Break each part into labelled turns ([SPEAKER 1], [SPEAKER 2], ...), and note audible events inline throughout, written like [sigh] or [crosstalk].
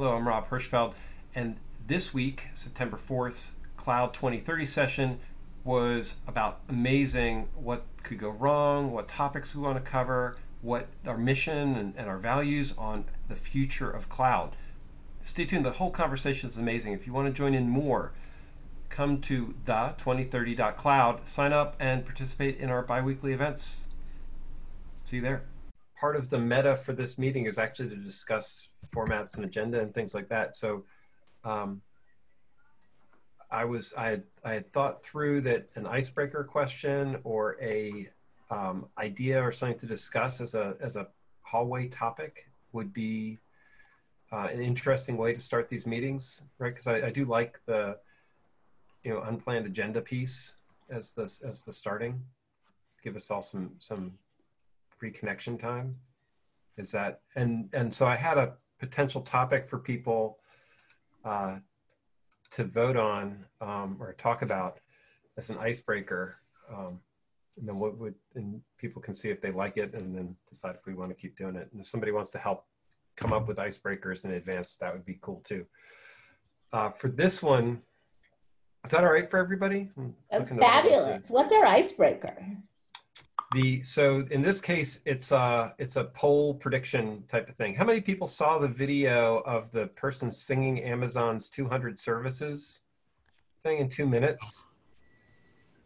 [SPEAKER 1] Hello, I'm Rob Hirschfeld, and this week, September 4th, Cloud 2030 session was about amazing what could go wrong, what topics we want to cover, what our mission and, and our values on the future of cloud. Stay tuned, the whole conversation is amazing. If you want to join in more, come to the 2030.cloud, sign up, and participate in our bi weekly events. See you there. Part of the meta for this meeting is actually to discuss formats and agenda and things like that. So, um, I was I had I had thought through that an icebreaker question or a um, idea or something to discuss as a as a hallway topic would be uh, an interesting way to start these meetings, right? Because I, I do like the you know unplanned agenda piece as the as the starting. Give us all some some reconnection time. Is that and and so I had a potential topic for people uh, to vote on um, or talk about as an icebreaker. Um, and then what would and people can see if they like it and then decide if we want to keep doing it. And if somebody wants to help come up with icebreakers in advance, that would be cool too. Uh, for this one, is that all right for everybody?
[SPEAKER 2] That's fabulous. What's our icebreaker?
[SPEAKER 1] The so in this case, it's a it's a poll prediction type of thing. How many people saw the video of the person singing Amazon's 200 services thing in two minutes?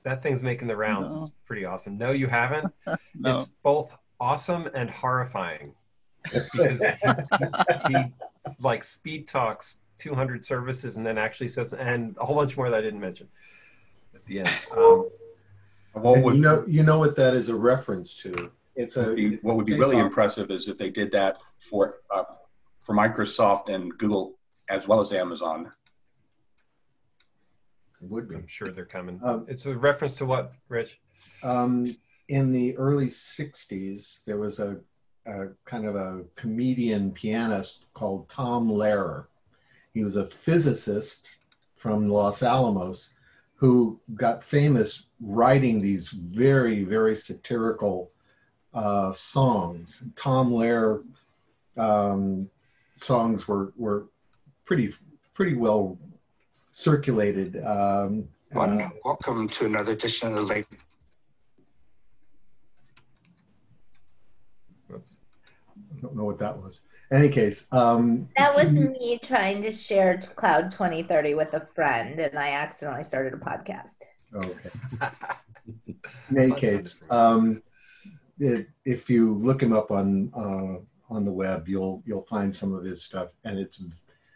[SPEAKER 1] That thing's making the rounds. No. It's pretty awesome. No, you haven't. [laughs] no. It's both awesome and horrifying because he, he like speed talks 200 services and then actually says and a whole bunch more that I didn't mention at the end. Um,
[SPEAKER 3] what would, you know, you know what that is a reference to.
[SPEAKER 4] It's a. Be, what would be really impressive is if they did that for uh, for Microsoft and Google as well as Amazon.
[SPEAKER 1] It would be. I'm sure they're coming. Um, it's a reference to what, Rich?
[SPEAKER 3] Um, in the early '60s, there was a, a kind of a comedian pianist called Tom Lehrer. He was a physicist from Los Alamos who got famous writing these very, very satirical uh, songs. Tom Lehrer um, songs were, were pretty, pretty well circulated. Um,
[SPEAKER 5] uh, Welcome to another edition of the Late.
[SPEAKER 3] Oops. I don't know what that was any case um,
[SPEAKER 2] that was me trying to share cloud 2030 with a friend and i accidentally started a podcast.
[SPEAKER 3] Okay. In any case um, it, if you look him up on uh, on the web you'll you'll find some of his stuff and it's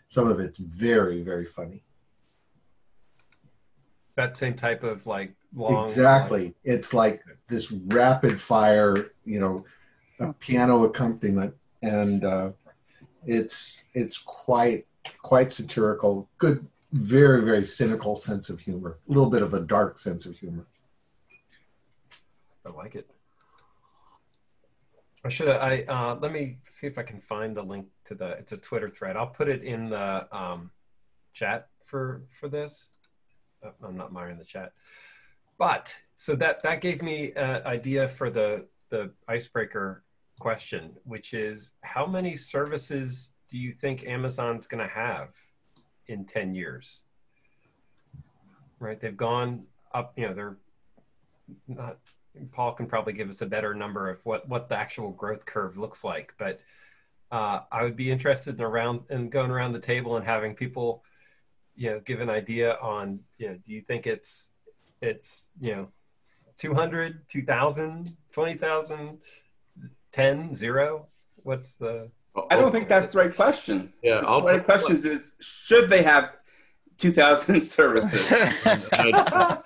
[SPEAKER 3] some of it's very very funny.
[SPEAKER 1] That same type of like long
[SPEAKER 3] exactly. Like, it's like this rapid fire you know a piano accompaniment and uh, it's it's quite quite satirical. Good, very very cynical sense of humor. A little bit of a dark sense of humor.
[SPEAKER 1] I like it. I should. I uh, let me see if I can find the link to the. It's a Twitter thread. I'll put it in the um, chat for for this. Oh, I'm not miring the chat, but so that that gave me an idea for the the icebreaker question, which is how many services do you think Amazon's going to have in 10 years? Right? They've gone up, you know, they're not, Paul can probably give us a better number of what, what the actual growth curve looks like. But uh, I would be interested in around and going around the table and having people, you know, give an idea on, you know, do you think it's, it's, you know, 200, 2000, 20,000, 10, 0? What's the.
[SPEAKER 6] I don't think that's the right question.
[SPEAKER 7] Yeah,
[SPEAKER 6] I'll the right question is should they have 2000 [laughs] services?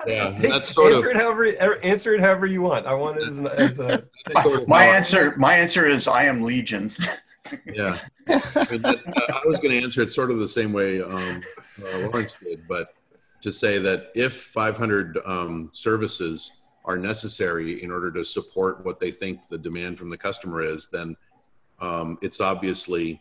[SPEAKER 1] yeah, that's sort answer of, it however er, answer it however you want. I want it as, as a [laughs]
[SPEAKER 8] my, my answer my answer is I am legion. [laughs]
[SPEAKER 7] yeah, I was going to answer it sort of the same way um, uh, Lawrence did, but to say that if 500 um, services are necessary in order to support what they think the demand from the customer is, then um, it's obviously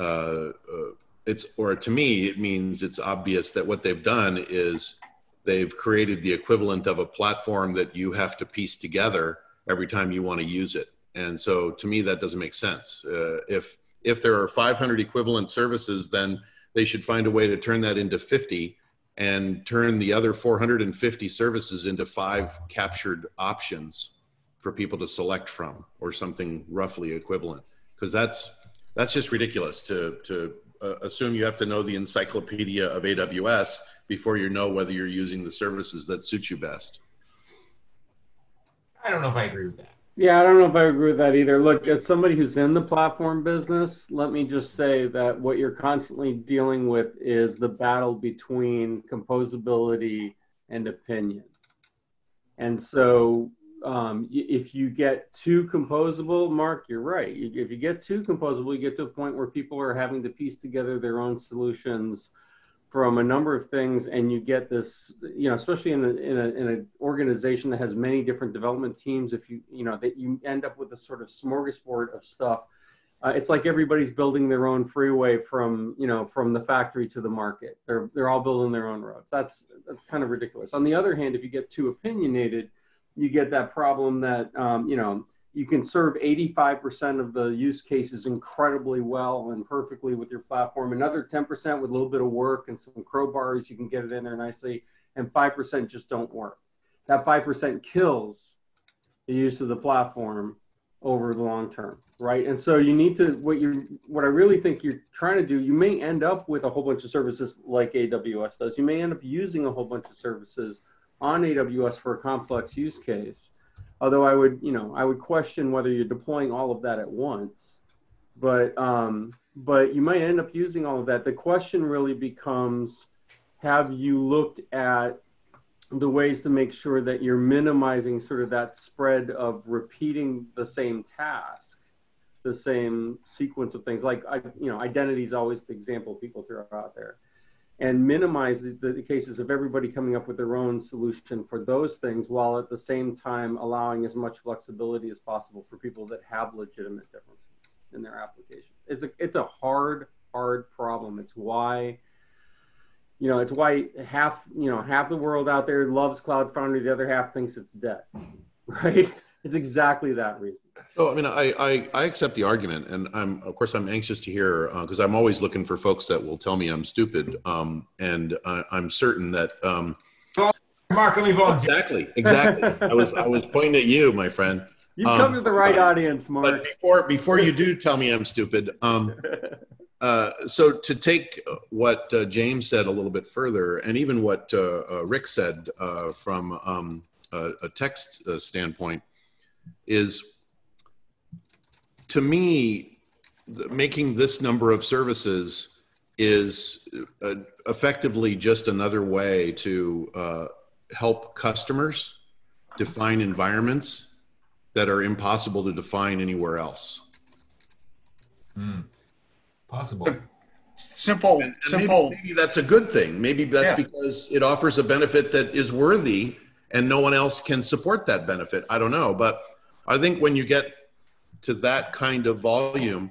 [SPEAKER 7] uh, uh, it's or to me it means it's obvious that what they've done is they've created the equivalent of a platform that you have to piece together every time you want to use it. And so to me that doesn't make sense. Uh, if if there are 500 equivalent services, then they should find a way to turn that into 50 and turn the other 450 services into five captured options for people to select from or something roughly equivalent because that's that's just ridiculous to to uh, assume you have to know the encyclopedia of AWS before you know whether you're using the services that suit you best.
[SPEAKER 9] I don't know if I agree with that.
[SPEAKER 10] Yeah, I don't know if I agree with that either. Look, as somebody who's in the platform business, let me just say that what you're constantly dealing with is the battle between composability and opinion. And so um, if you get too composable, Mark, you're right. If you get too composable, you get to a point where people are having to piece together their own solutions from a number of things and you get this you know especially in, a, in, a, in an organization that has many different development teams if you you know that you end up with a sort of smorgasbord of stuff. Uh, it's like everybody's building their own freeway from you know from the factory to the market. They're they're all building their own roads. That's that's kind of ridiculous. On the other hand if you get too opinionated you get that problem that um, you know you can serve 85% of the use cases incredibly well and perfectly with your platform. Another 10% with a little bit of work and some crowbars, you can get it in there nicely. And 5% just don't work. That 5% kills the use of the platform over the long term, right? And so you need to what you what I really think you're trying to do, you may end up with a whole bunch of services like AWS does. You may end up using a whole bunch of services on AWS for a complex use case although I would, you know, I would question whether you're deploying all of that at once. But um, but you might end up using all of that. The question really becomes, have you looked at the ways to make sure that you're minimizing sort of that spread of repeating the same task, the same sequence of things. Like you know, identity is always the example people throw out there and minimize the, the, cases of everybody coming up with their own solution for those things while at the same time allowing as much flexibility as possible for people that have legitimate differences in their applications. It's a, it's a hard, hard problem. It's why, you know, it's why half, you know, half the world out there loves Cloud Foundry, the other half thinks it's dead, [laughs] right? It's exactly that reason.
[SPEAKER 7] Oh, I mean, I, I, I accept the argument, and I'm of course I'm anxious to hear because uh, I'm always looking for folks that will tell me I'm stupid, um, and I, am certain that. Um,
[SPEAKER 9] Mark, let me volunteer.
[SPEAKER 7] Exactly, exactly. I was I was pointing at you, my friend.
[SPEAKER 10] You um, come to the right audience, Mark.
[SPEAKER 7] But before before you do tell me I'm stupid, um, [laughs] uh, so to take what uh, James said a little bit further, and even what uh, uh Rick said uh, from um, a, a, text uh, standpoint, is to me, making this number of services is uh, effectively just another way to uh, help customers define environments that are impossible to define anywhere else.
[SPEAKER 9] Mm. Possible.
[SPEAKER 8] Simple, and, and simple.
[SPEAKER 7] Maybe, maybe, that's a good thing. Maybe that's yeah. because it offers a benefit that is worthy and no one else can support that benefit. I don't know. But I think when you get to that kind of volume,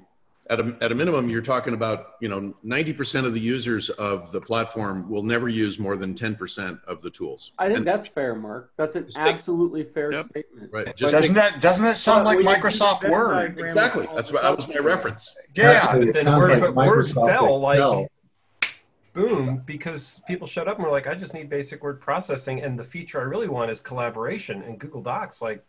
[SPEAKER 7] at a, at a minimum, you're talking about, you know, 90% of the users of the platform will never use more than 10% of the tools.
[SPEAKER 10] I think
[SPEAKER 7] and
[SPEAKER 10] that's fair, Mark. That's an absolutely fair yep. statement.
[SPEAKER 7] Right.
[SPEAKER 8] Just doesn't that, doesn't that sound like Microsoft Word?
[SPEAKER 7] Exactly. That's what, that was my reference.
[SPEAKER 1] Yeah. But then Word, like but Word fell like, boom, because people showed up and were like, I just need basic word processing. And the feature I really want is collaboration. And Google Docs, like,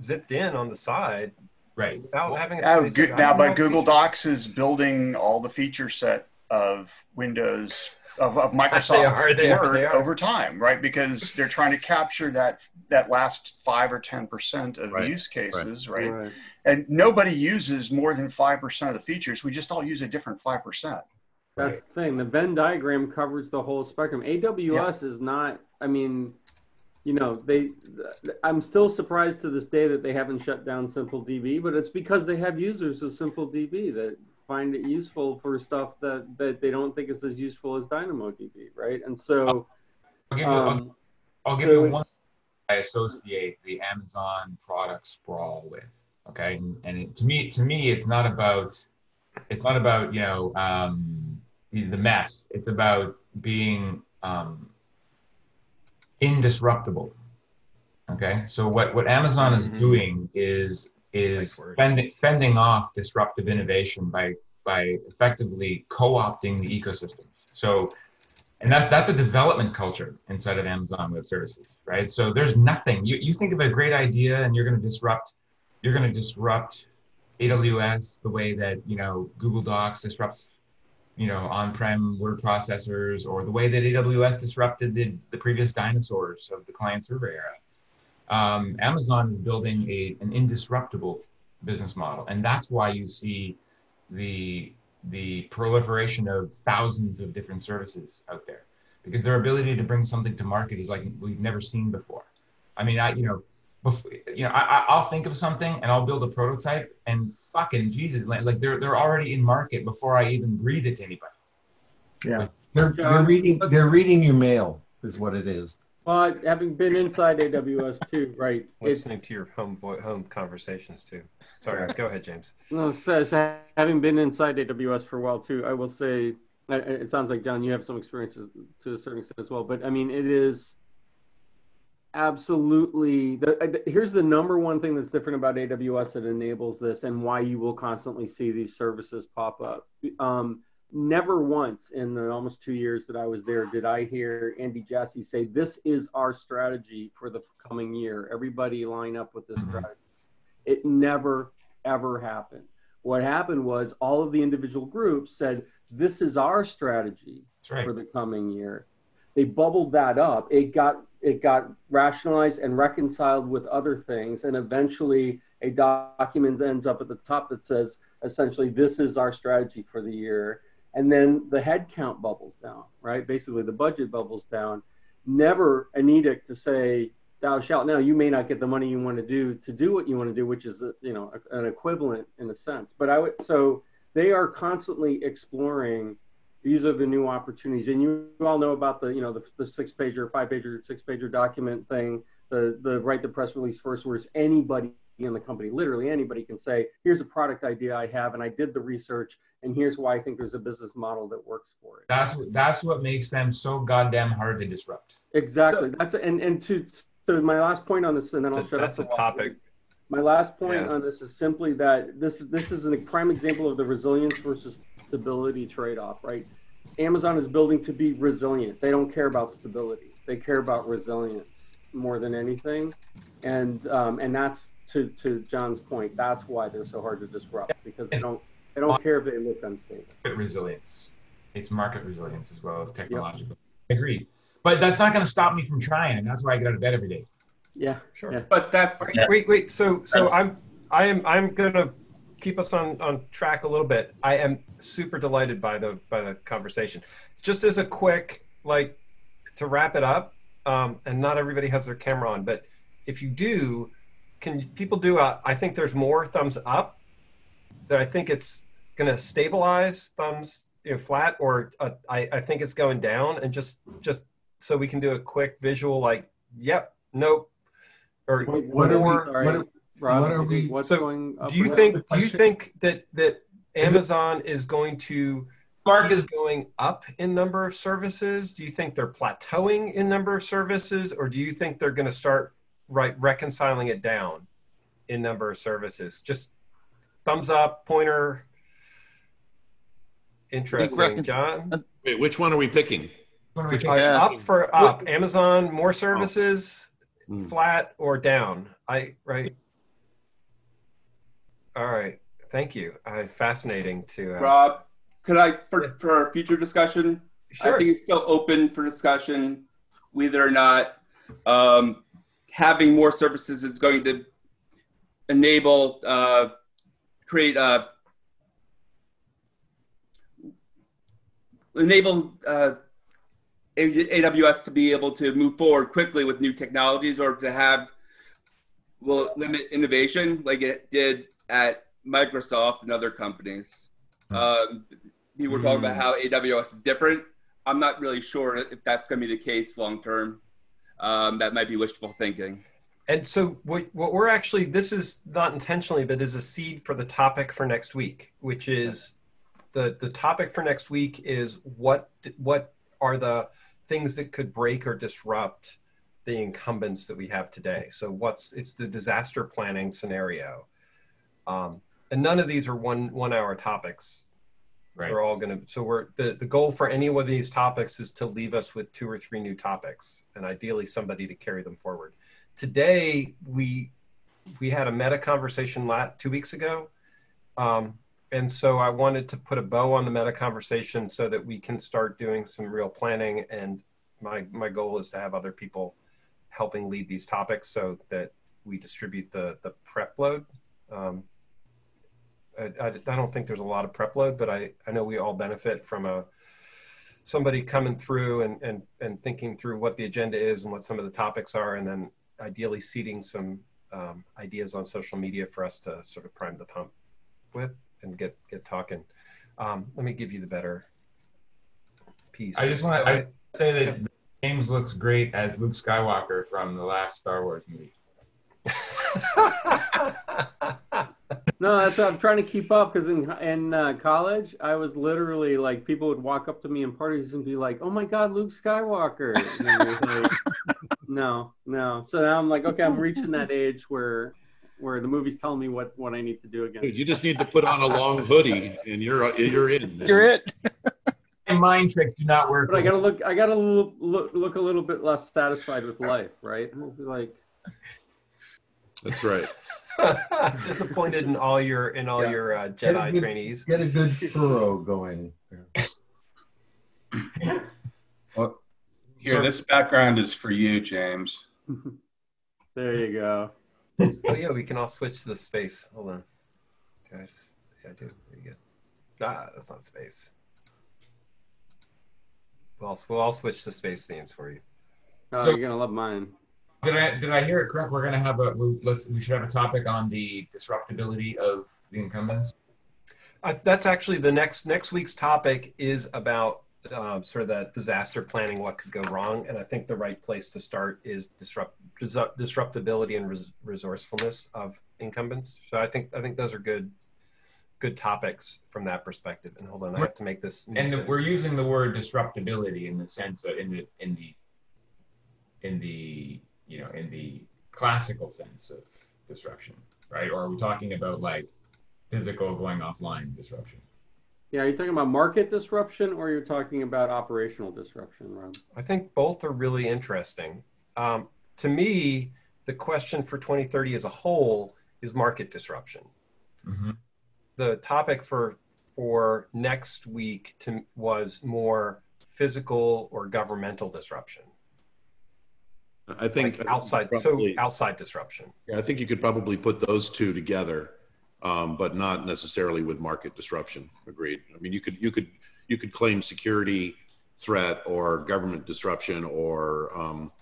[SPEAKER 1] zipped in on the side
[SPEAKER 9] Right.
[SPEAKER 1] Without having
[SPEAKER 8] now, go, now but Google Docs is building all the feature set of Windows of, of [laughs] Microsoft Word over time, right? Because they're trying to capture that that last five or ten percent of right. use cases, right. Right? right? And nobody uses more than five percent of the features. We just all use a different five percent.
[SPEAKER 10] That's the thing. The Venn diagram covers the whole spectrum. AWS yeah. is not. I mean, you know they i'm still surprised to this day that they haven't shut down simpledb but it's because they have users of simpledb that find it useful for stuff that that they don't think is as useful as dynamodb right? And so
[SPEAKER 9] i'll give you, um, I'll, I'll give so you one i associate the amazon product sprawl with okay? And, and it, to me to me it's not about it's not about you know um, the mess. It's about being um, indisruptible. Okay, so what, what Amazon is mm-hmm. doing is is fending, fending off disruptive innovation by by effectively co-opting the ecosystem. So, and that that's a development culture inside of Amazon Web Services, right? So there's nothing. You you think of a great idea and you're going to disrupt, you're going to disrupt AWS the way that you know Google Docs disrupts you know, on-prem word processors or the way that AWS disrupted the, the previous dinosaurs of the client server era. Um, Amazon is building a, an indisruptible business model. And that's why you see the, the proliferation of thousands of different services out there because their ability to bring something to market is like we've never seen before. I mean, I, you know, before, you know, I, I'll think of something and I'll build a prototype and fucking Jesus, like they're they're already in market before I even breathe it to anybody.
[SPEAKER 3] Yeah, they're, they're reading they're reading your mail is what it is.
[SPEAKER 10] Well, having been inside AWS too, right?
[SPEAKER 1] Listening to your home vo- home conversations too. Sorry, go ahead, James.
[SPEAKER 10] No, says having been inside AWS for a while too, I will say it sounds like John, you have some experiences to a certain extent as well. But I mean, it is absolutely. The, here's the number one thing that's different about aws that enables this and why you will constantly see these services pop up. Um, never once in the almost two years that i was there did i hear andy jassy say this is our strategy for the coming year. Everybody line up with this mm-hmm. strategy. It never ever happened. What happened was all of the individual groups said this is our strategy right. for the coming year. They bubbled that up. It got it got rationalized and reconciled with other things and eventually a document ends up at the top that says essentially this is our strategy for the year. And then the head count bubbles down right? Basically the budget bubbles down. Never an edict to say thou shalt. Now you may not get the money you want to do to do what you want to do which is you know an equivalent in a sense. But i would so they are constantly exploring these are the new opportunities. And you all know about the, you know, the, the six pager, five pager, six pager document thing, the, the write the press release first, where anybody in the company, literally anybody can say, here's a product idea I have, and I did the research, and here's why I think there's a business model that works for it.
[SPEAKER 9] That's that's what makes them so goddamn hard to disrupt.
[SPEAKER 10] Exactly. So, that's and and to so my last point on this, and then I'll shut
[SPEAKER 1] that's
[SPEAKER 10] up.
[SPEAKER 1] That's a topic.
[SPEAKER 10] My last point yeah. on this is simply that this this is a prime example of the resilience versus stability trade-off, right? Amazon is building to be resilient. They don't care about stability. They care about resilience more than anything, and um, and that's to to John's point. That's why they're so hard to disrupt because they don't they don't care if they look unstable.
[SPEAKER 9] Resilience, it's market resilience as well as technological. Yep. Agreed, but that's not going to stop me from trying, and that's why I get out of bed every day.
[SPEAKER 10] Yeah,
[SPEAKER 1] sure.
[SPEAKER 10] Yeah.
[SPEAKER 6] But that's
[SPEAKER 1] wait, wait, wait. So so I'm I am I'm gonna keep us on, on track a little bit. I am super delighted by the by the conversation. Just as a quick like to wrap it up, um, and not everybody has their camera on, but if you do, can people do a? I think there's more thumbs up. That I think it's going to stabilize thumbs you know, flat, or uh, I I think it's going down, and just just so we can do a quick visual like, yep, nope, or
[SPEAKER 3] what, what more. Are we, what are,
[SPEAKER 10] Rob, what are we, what's
[SPEAKER 1] so
[SPEAKER 10] going
[SPEAKER 1] do you think do you think that that Amazon is going to Mark is going up in number of services? Do you think they're plateauing in number of services, or do you think they're going to start right reconciling it down in number of services? Just thumbs up, pointer. Interesting, John.
[SPEAKER 7] Wait, which one are we picking?
[SPEAKER 1] Which uh, up for up. Amazon more services, oh. flat or down. I right. All right. Thank you. Uh, fascinating to. Uh,
[SPEAKER 6] Rob, could I, for, for future discussion,
[SPEAKER 1] sure.
[SPEAKER 6] I think it's still open for discussion whether or not um, having more services is going to enable, uh, create a uh, enable uh, AWS to be able to move forward quickly with new technologies or to have will limit innovation like it did at Microsoft and other companies. Hmm. Um, people were talking about hmm. how AWS is different. I'm not really sure if that's going to be the case long term. Um, that might be wishful thinking.
[SPEAKER 1] And so, what, what we're actually, this is not intentionally, but is a seed for the topic for next week, which is the, the topic for next week is what, what are the things that could break or disrupt the incumbents that we have today? So, what's, it's the disaster planning scenario Um, and none of these are one one hour topics.
[SPEAKER 9] Right.
[SPEAKER 1] We're all going to. So we're the the goal for any one of these topics is to leave us with two or three new topics, and ideally somebody to carry them forward. Today we we had a meta conversation two weeks ago. Um, and so I wanted to put a bow on the meta conversation so that we can start doing some real planning. And my my goal is to have other people helping lead these topics so that we distribute the the prep load. Um, I, I, I don't think there's a lot of prep load, but I, I know we all benefit from a somebody coming through and, and, and thinking through what the agenda is and what some of the topics are, and then ideally seeding some um, ideas on social media for us to sort of prime the pump with and get get talking. Um, let me give you the better piece.
[SPEAKER 9] I just want to say that James looks great as Luke Skywalker from the last Star Wars movie. [laughs]
[SPEAKER 10] no, that's what I'm trying to keep up because in in uh, college, I was literally like people would walk up to me in parties and be like, "Oh my God, Luke Skywalker!" Like, [laughs] no, no. So now I'm like, okay, I'm reaching that age where where the movie's telling me what what I need to do again.
[SPEAKER 7] Dude, you just need to put on a long hoodie and you're you're in.
[SPEAKER 11] Man. You're it.
[SPEAKER 9] mind tricks do not work.
[SPEAKER 10] But I gotta look. I gotta look, look look a little bit less satisfied with life, right? Like.
[SPEAKER 7] That's right. [laughs]
[SPEAKER 1] Disappointed in all your in all yeah. your uh, Jedi
[SPEAKER 3] good,
[SPEAKER 1] trainees.
[SPEAKER 3] Get a good furrow going.
[SPEAKER 4] well, here, this background is for you, James. [laughs]
[SPEAKER 10] there you go.
[SPEAKER 1] oh yeah, we can all switch the space. Hold on, guys. Yeah, I do. There you go. Ah, that's not space. We'll all, we'll all switch the space themes for you.
[SPEAKER 10] Oh, so, you're gonna love mine.
[SPEAKER 9] Did I did I hear it correct? We're gonna have a we, let's we should have a topic on the disruptability of the incumbents.
[SPEAKER 1] Uh, that's actually the next next week's topic is about uh, sort of the disaster planning, what could go wrong, and I think the right place to start is disrupt disruptability and res resourcefulness of incumbents. So I think I think those are good good topics from that perspective. And hold on, I have to make this.
[SPEAKER 9] And
[SPEAKER 1] this.
[SPEAKER 9] we're using the word disruptability in the sense of in the in the in the you know, in the classical sense of disruption, right? Or are we talking about like physical going offline disruption?
[SPEAKER 10] Yeah, are you talking about market disruption or you're talking about operational disruption, Rob?
[SPEAKER 1] I think both are really interesting. Um, to me, the question for 2030 as a whole is market disruption. Mm-hmm. The topic for for next week to, was more physical or governmental disruption.
[SPEAKER 7] I think
[SPEAKER 1] like outside, probably, so outside disruption.
[SPEAKER 7] Yeah, I think you could probably put those two together, um, but not necessarily with market disruption. Agreed. I mean, you could you could you could claim security threat or government disruption or um,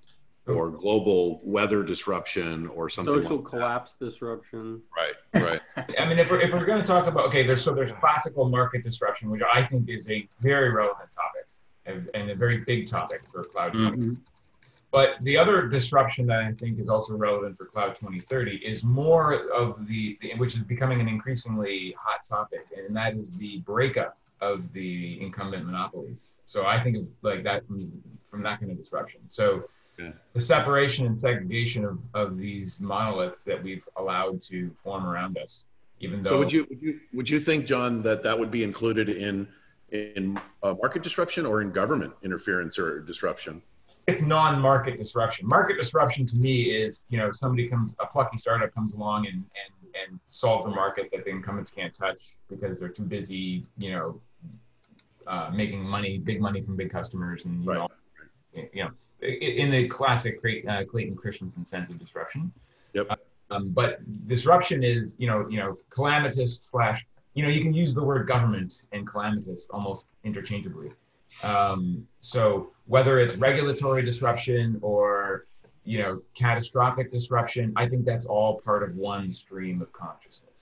[SPEAKER 7] or global weather disruption or something.
[SPEAKER 10] Social
[SPEAKER 7] like
[SPEAKER 10] collapse disruption.
[SPEAKER 7] Right. Right. [laughs]
[SPEAKER 9] I mean, if we're if we're going to talk about okay, there's so there's classical market disruption, which I think is a very relevant topic and, and a very big topic for cloud. Mm-hmm. But the other disruption that I think is also relevant for Cloud 2030 is more of the, the, which is becoming an increasingly hot topic, and that is the breakup of the incumbent monopolies. So I think of like that from from that kind of disruption. So yeah. the separation and segregation of, of these monoliths that we've allowed to form around us, even though.
[SPEAKER 7] So would you would you would you think, John, that that would be included in in uh, market disruption or in government interference or disruption?
[SPEAKER 9] It's non-market disruption. Market disruption to me is, you know, somebody comes, a plucky startup comes along and, and, and solves a market that the incumbents can't touch because they're too busy, you know, uh, making money, big money from big customers, and you right. know, you know, in the classic uh, Clayton Christensen sense of disruption.
[SPEAKER 7] Yep.
[SPEAKER 9] Um, but disruption is, you know, you know, calamitous slash, you know, you can use the word government and calamitous almost interchangeably. Um, so whether it's regulatory disruption or you know catastrophic disruption, I think that's all part of one stream of consciousness.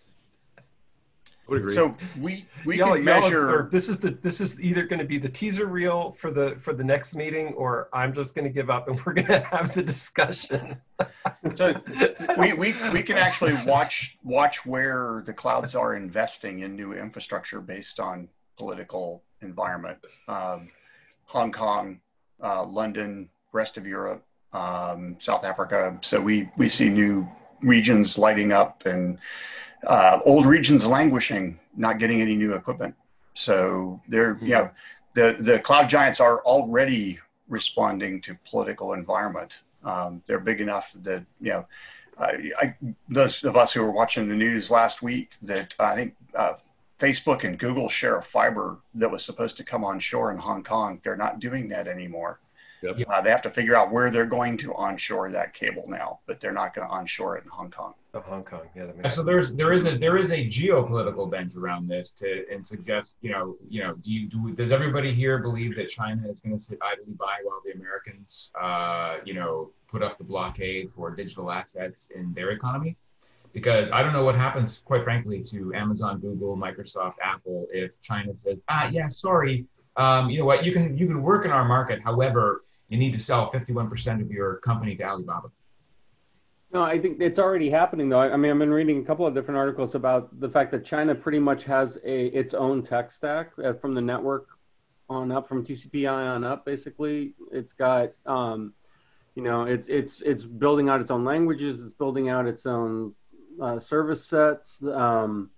[SPEAKER 8] So we we y'all, can measure.
[SPEAKER 1] this is the this is either going to be the teaser reel for the for the next meeting, or I'm just going to give up and [laughs] we're going to have the discussion.
[SPEAKER 8] so we, we we can actually watch watch where the clouds are investing in new infrastructure based on political environment. Um, Hong Kong, uh, London, rest of Europe, um, South Africa. So we we see new regions lighting up and uh, old regions languishing, not getting any new equipment. So they're, you know, the, the cloud giants are already responding to political environment. Um, they're big enough that, you know, I, I, those of us who were watching the news last week that I think uh, Facebook and Google share a fiber that was supposed to come on shore in Hong Kong. They're not doing that anymore. Yep. Uh, they have to figure out where they're going to onshore that cable now, but they're not going to onshore it in Hong Kong.
[SPEAKER 1] Oh, Hong Kong, yeah.
[SPEAKER 9] That makes so there's there is a there is a geopolitical bent around this to and suggest you know you know do you do does everybody here believe that China is going to sit idly by while the Americans uh, you know put up the blockade for digital assets in their economy? Because I don't know what happens, quite frankly, to Amazon, Google, Microsoft, Apple if China says ah yeah sorry um, you know what you can you can work in our market however you need to sell 51% of your company to Alibaba.
[SPEAKER 10] No, I think it's already happening though. I mean, I've been reading a couple of different articles about the fact that China pretty much has a its own tech stack uh, from the network on up, from TCP/IP on up. Basically, it's got, um, you know, it's it's it's building out its own languages. It's building out its own uh, service sets, um,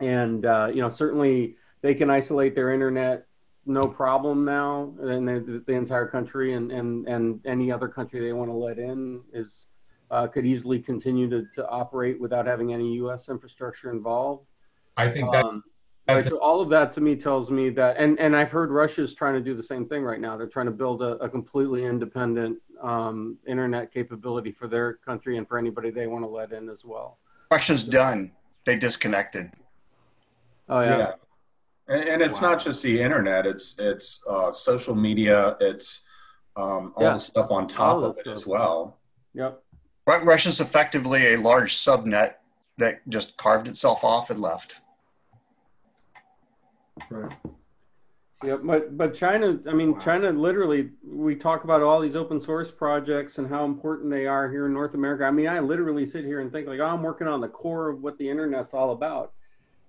[SPEAKER 10] and uh, you know, certainly they can isolate their internet no problem now, and the, the entire country and and and any other country they want to let in is uh, could easily continue to, to operate without having any U.S. infrastructure involved.
[SPEAKER 9] I think that. Um,
[SPEAKER 10] right, so all of that to me tells me that, and, and I've heard Russia's trying to do the same thing right now. They're trying to build a, a completely independent um, internet capability for their country and for anybody they want to let in as well.
[SPEAKER 8] Russia's done. They disconnected.
[SPEAKER 10] Oh yeah.
[SPEAKER 4] yeah. And, and it's wow. not just the internet; it's it's uh, social media. It's um, all yeah. the stuff on top of it stuff. as well.
[SPEAKER 10] Yep.
[SPEAKER 8] Russia's effectively a large subnet that just carved itself off and left.
[SPEAKER 10] Right. Yeah, but but China, I mean, wow. China literally, we talk about all these open source projects and how important they are here in North America. I mean, I literally sit here and think like, oh, I'm working on the core of what the internet's all about.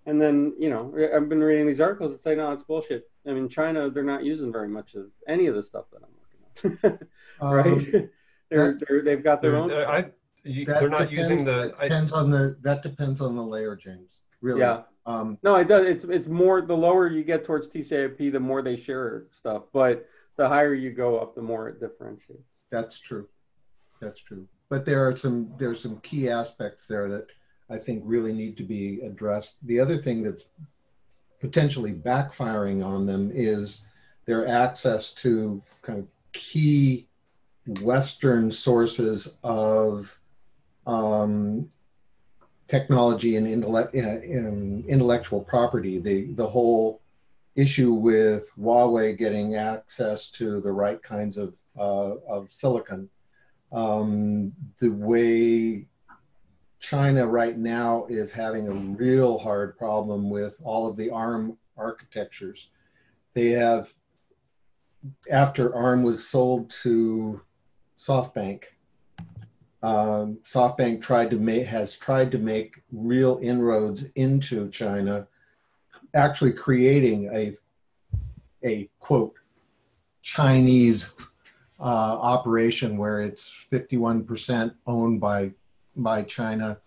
[SPEAKER 10] And then, you know, I've been reading these articles that say, no, it's bullshit. I mean, China, they're not using very much of any of the stuff that I'm working on, [laughs] right? Um, [laughs] they're, they're they've got their own.
[SPEAKER 1] I, you, they're not depends, using the.
[SPEAKER 3] Depends I, on the. That depends on the layer, James. Really.
[SPEAKER 10] Yeah. Um, no, it does. It's it's more the lower you get towards TCP, the more they share stuff. But the higher you go up, the more it differentiates.
[SPEAKER 3] That's true. That's true. But there are some there's some key aspects there that I think really need to be addressed. The other thing that's potentially backfiring on them is their access to kind of key Western sources of um, technology and intellect, uh, intellectual property. The, the whole issue with Huawei getting access to the right kinds of, uh, of silicon, um, the way China right now is having a real hard problem with all of the ARM architectures. They have, after ARM was sold to SoftBank. Um, SoftBank tried to make has tried to make real inroads into China, actually creating a a quote Chinese uh, operation where it's 51% owned by by China,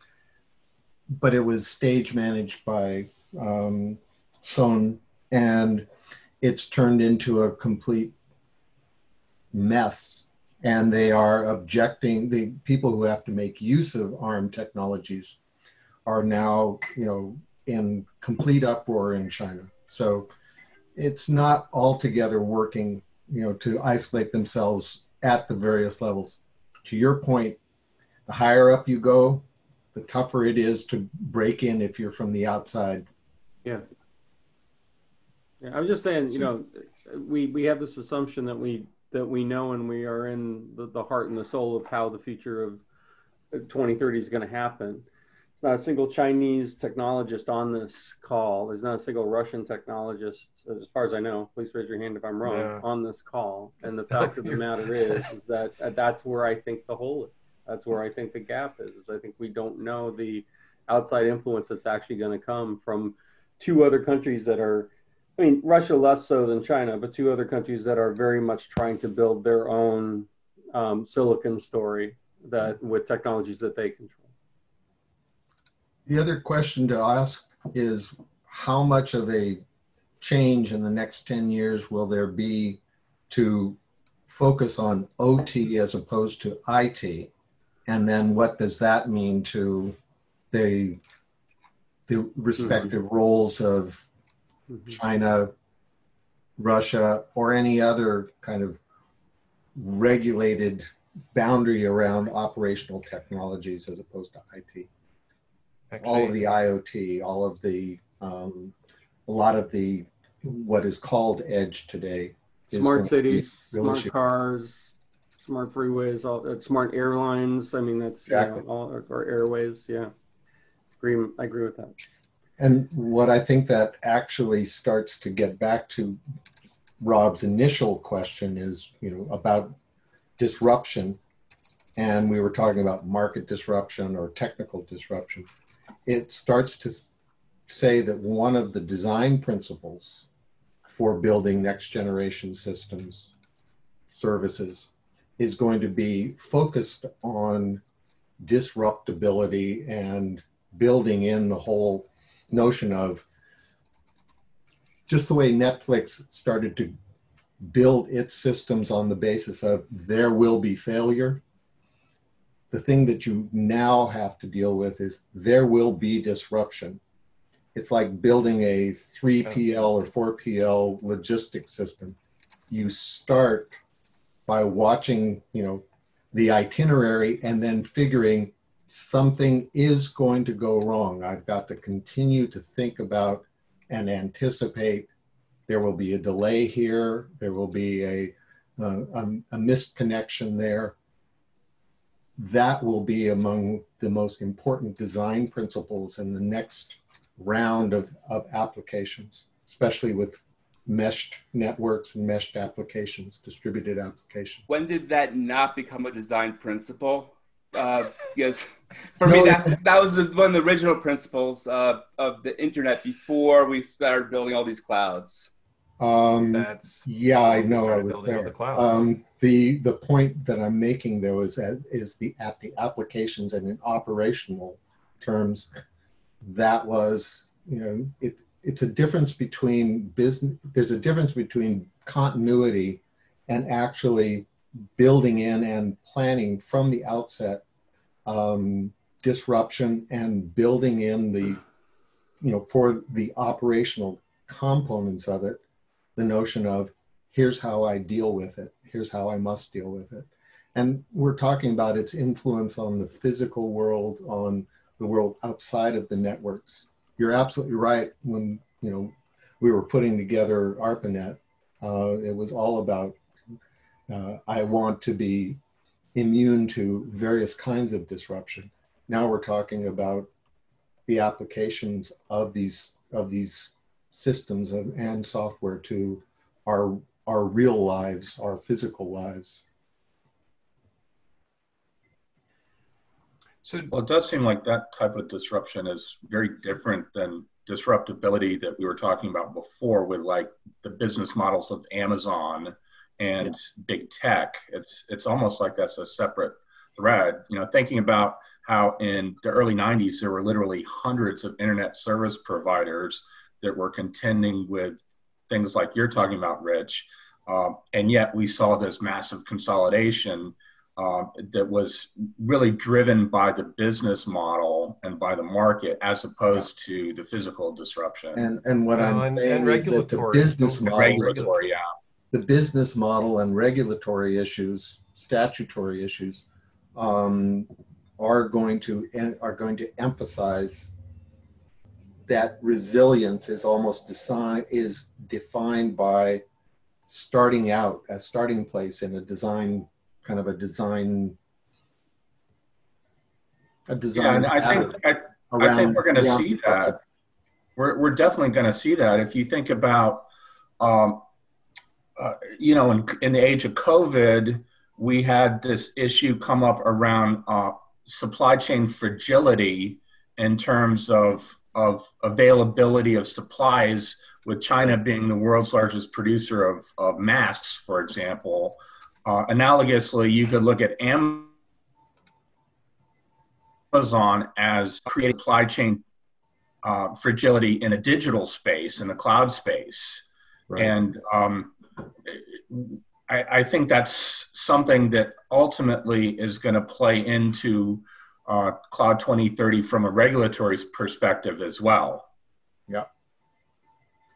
[SPEAKER 3] but it was stage managed by um, and it's turned into a complete mess and they are objecting the people who have to make use of arm technologies are now you know in complete uproar in china. So it's not altogether working you know to isolate themselves at the various levels. To your point the higher up you go the tougher it is to break in if you're from the outside.
[SPEAKER 10] Yeah. Yeah i'm just saying you know we we have this assumption that we that we know and we are in the, the heart and the soul of how the future of 2030 is going to happen. It's not a single Chinese technologist on this call. There's not a single Russian technologist, as far as I know. Please raise your hand if I'm wrong yeah. on this call. And the [laughs] fact of the matter is, is that uh, that's where I think the hole is. That's where I think the gap is. is I think we don't know the outside influence that's actually going to come from two other countries that are I mean, Russia less so than China, but two other countries that are very much trying to build their own um, silicon story that with technologies that they control.
[SPEAKER 3] The other question to ask is how much of a change in the next 10 years will there be to focus on OT as opposed to IT? And then what does that mean to the, the respective mm-hmm. roles of mm-hmm. China, Russia, or any other kind of regulated boundary around operational technologies as opposed to IT? Actually, all of the IoT, all of the, um, a lot of the what is called edge today.
[SPEAKER 10] Smart cities, smart cars, smart freeways, all uh, smart airlines. I mean, that's exactly. you know, all or airways. Yeah, agree. I agree with that.
[SPEAKER 3] And what I think that actually starts to get back to Rob's initial question is, you know, about disruption, and we were talking about market disruption or technical disruption. It starts to say that one of the design principles for building next generation systems, services, is going to be focused on disruptability and building in the whole notion of just the way Netflix started to build its systems on the basis of there will be failure. The thing that you now have to deal with is there will be disruption it's like building a 3PL or 4PL logistics system. You start by watching, you know, the itinerary and then figuring something is going to go wrong. I've got to continue to think about and anticipate there will be a delay here, there will be a, uh, a, a missed connection there. That will be among the most important design principles in the next round of, of applications, especially with meshed networks and meshed applications, distributed applications.
[SPEAKER 6] When did that not become a design principle? Uh, because for no, me, that, that was the, one of the original principles uh, of the internet before we started building all these clouds.
[SPEAKER 3] Um, That's yeah, I know I was there. The, um, the the point that I'm making though is at, is the at the applications and in operational terms, that was, you know, it, it's a difference between business, there's a difference between continuity and actually building in and planning from the outset um, disruption and building in the, you know, for the operational components of it, the notion of here's how I deal with it, here's how I must deal with it. And we're talking about its influence on the physical world, on the world outside of the networks. You're absolutely right. When you know we were putting together ARPANET, uh, it was all about uh, I want to be immune to various kinds of disruption. Now we're talking about the applications of these of these systems of, and software to our our real lives, our physical lives.
[SPEAKER 4] So well, it does seem like that type of disruption is very different than disruptability that we were talking about before with like the business models of Amazon and yeah. big tech. It's it's almost like that's a separate thread. You know, thinking about how in the early 90s there were literally hundreds of internet service providers that were contending with things like you're talking about, Rich. Um, and yet we saw this massive consolidation uh, that was really driven by the business model and by the market as opposed to the physical disruption.
[SPEAKER 3] And, and what I'm and, saying and is that the business model,
[SPEAKER 4] regulatory, yeah.
[SPEAKER 3] The business model and regulatory issues, statutory issues, um, are going to are going to emphasize that resilience is almost design is defined by starting out a starting place in a design kind of a design a design.
[SPEAKER 4] Yeah, I think I, I, think we're going to see that. We're we're definitely going to see that. If you think about, um, uh, you know, in, in the age of COVID, we had this issue come up around uh, supply chain fragility in terms of of availability of supplies, with China being the world's largest producer of, of masks, for example. Uh, analogously, you could look at Amazon as creating supply chain uh, fragility in a digital space, in the cloud space. Right. And um, I, I, think that's something that ultimately is going to play into uh, Cloud 2030 from a regulatory perspective as well.
[SPEAKER 3] Yeah,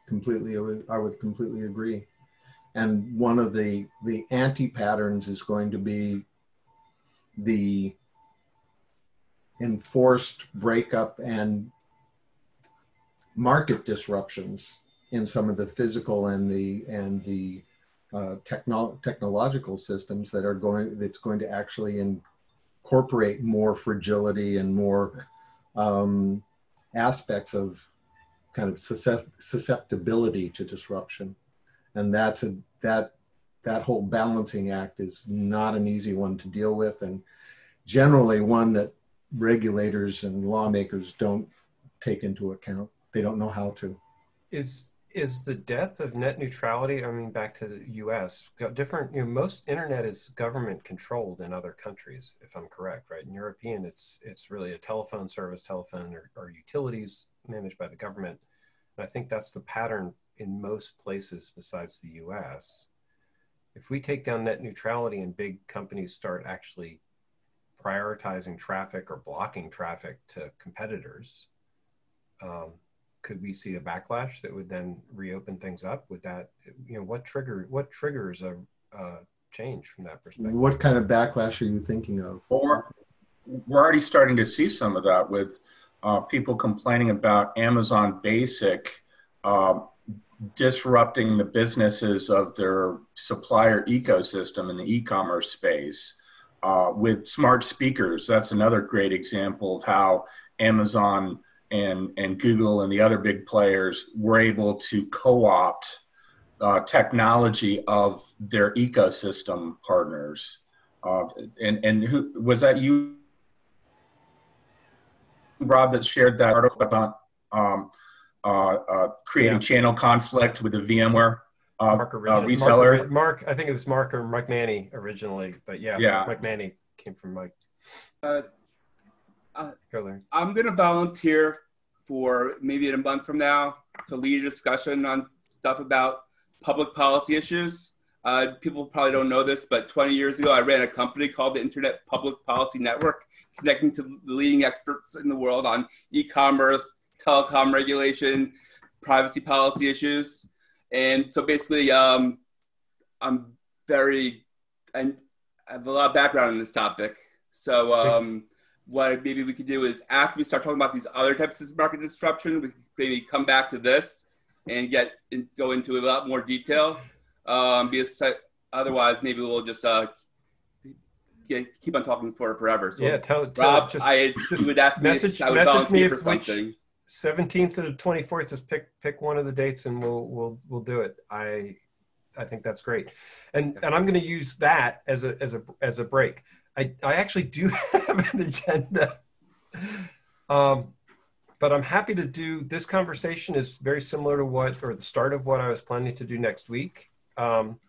[SPEAKER 3] completely. I would, I would completely agree. And one of the the anti patterns is going to be the enforced breakup and market disruptions in some of the physical and the and the uh, techno- technological systems that are going that's going to actually incorporate more fragility and more um, aspects of kind of susceptibility to disruption. And that's a that that whole balancing act is not an easy one to deal with. And generally one that regulators and lawmakers don't take into account. They don't know how to.
[SPEAKER 1] Is is the death of net neutrality i mean back to the us different you know most internet is government controlled in other countries if i'm correct right? In european it's it's really a telephone service telephone or, or utilities managed by the government. And i think that's the pattern in most places besides the us if we take down net neutrality and big companies start actually prioritizing traffic or blocking traffic to competitors um, could we see a backlash that would then reopen things up? Would that, you know, what trigger, what triggers a, a change from that perspective?
[SPEAKER 3] What kind of backlash are you thinking of?
[SPEAKER 4] Or we're already starting to see some of that with uh, people complaining about Amazon Basic uh, disrupting the businesses of their supplier ecosystem in the e-commerce space. Uh, with smart speakers, that's another great example of how Amazon and and Google and the other big players were able to co-opt uh, technology of their ecosystem partners. Uh, and and who was that you, Rob, that shared that article about um, uh, uh creating yeah. channel conflict with the VMware? Uh, Mark uh, reseller.
[SPEAKER 1] Mark, Mark, I think it was Mark or Mike Manny originally, but yeah, yeah. Mike Manny came from Mike.
[SPEAKER 6] Uh, I'm going to volunteer for maybe in a month from now to lead a discussion on stuff about public policy issues. Uh, people probably don't know this, but 20 years ago, I ran a company called the Internet Public Policy Network, connecting to the leading experts in the world on e commerce, telecom regulation, privacy policy issues. And so basically, um, I'm very, and I have a lot of background in this topic. So, um, what maybe we could do is after we start talking about these other types of market disruption, we maybe come back to this and get and go into a lot more detail. Um, because otherwise, maybe we'll just uh, get, keep on talking for forever. So,
[SPEAKER 1] yeah, tell, tell
[SPEAKER 6] Rob, just, I just would ask
[SPEAKER 1] message,
[SPEAKER 6] me, I
[SPEAKER 1] would message me for something. Seventeenth to the twenty fourth. Just pick pick one of the dates, and we'll we'll we'll do it. I I think that's great, and and I'm going to use that as a as a as a break. I, I actually do [laughs] have an agenda. Um, but I'm happy to do this conversation is very similar to what, or the start of what I was planning to do next week. Um,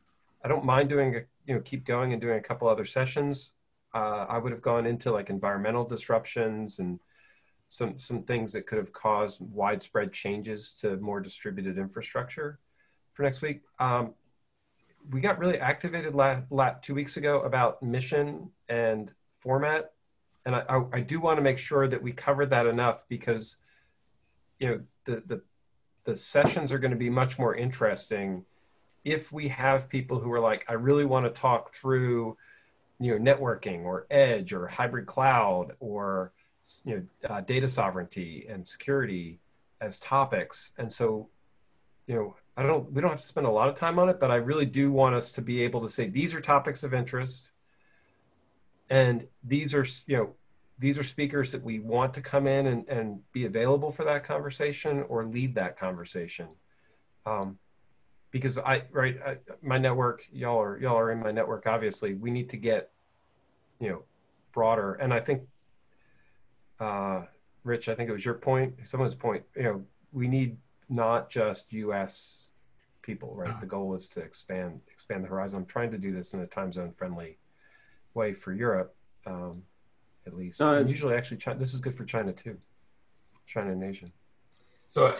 [SPEAKER 1] I don't mind doing, a, you know, keep going and doing a couple other sessions. Uh, I would have gone into like environmental disruptions and some some things that could have caused widespread changes to more distributed infrastructure for next week. Um, we got really activated last, last two weeks ago about mission and format, and I, I, I do want to make sure that we covered that enough because you know the the the sessions are going to be much more interesting if we have people who are like, I really want to talk through, you know, networking or edge or hybrid cloud or you know uh, data sovereignty and security as topics, and so you know I don't we don't have to spend a lot of time on it, but I really do want us to be able to say these are topics of interest. And these are you know these are speakers that we want to come in and, and be available for that conversation or lead that conversation. Um, because i right I, my network y'all are y'all are in my network obviously. We need to get you know broader. And i think uh, rich i think it was your point someone's point you know we need not just us people, right? The goal is to expand expand the horizon. I'm trying to do this in a time zone friendly way for Europe, um, at least. Uh, usually, actually, China, this is good for China too. China and Asia.
[SPEAKER 9] So,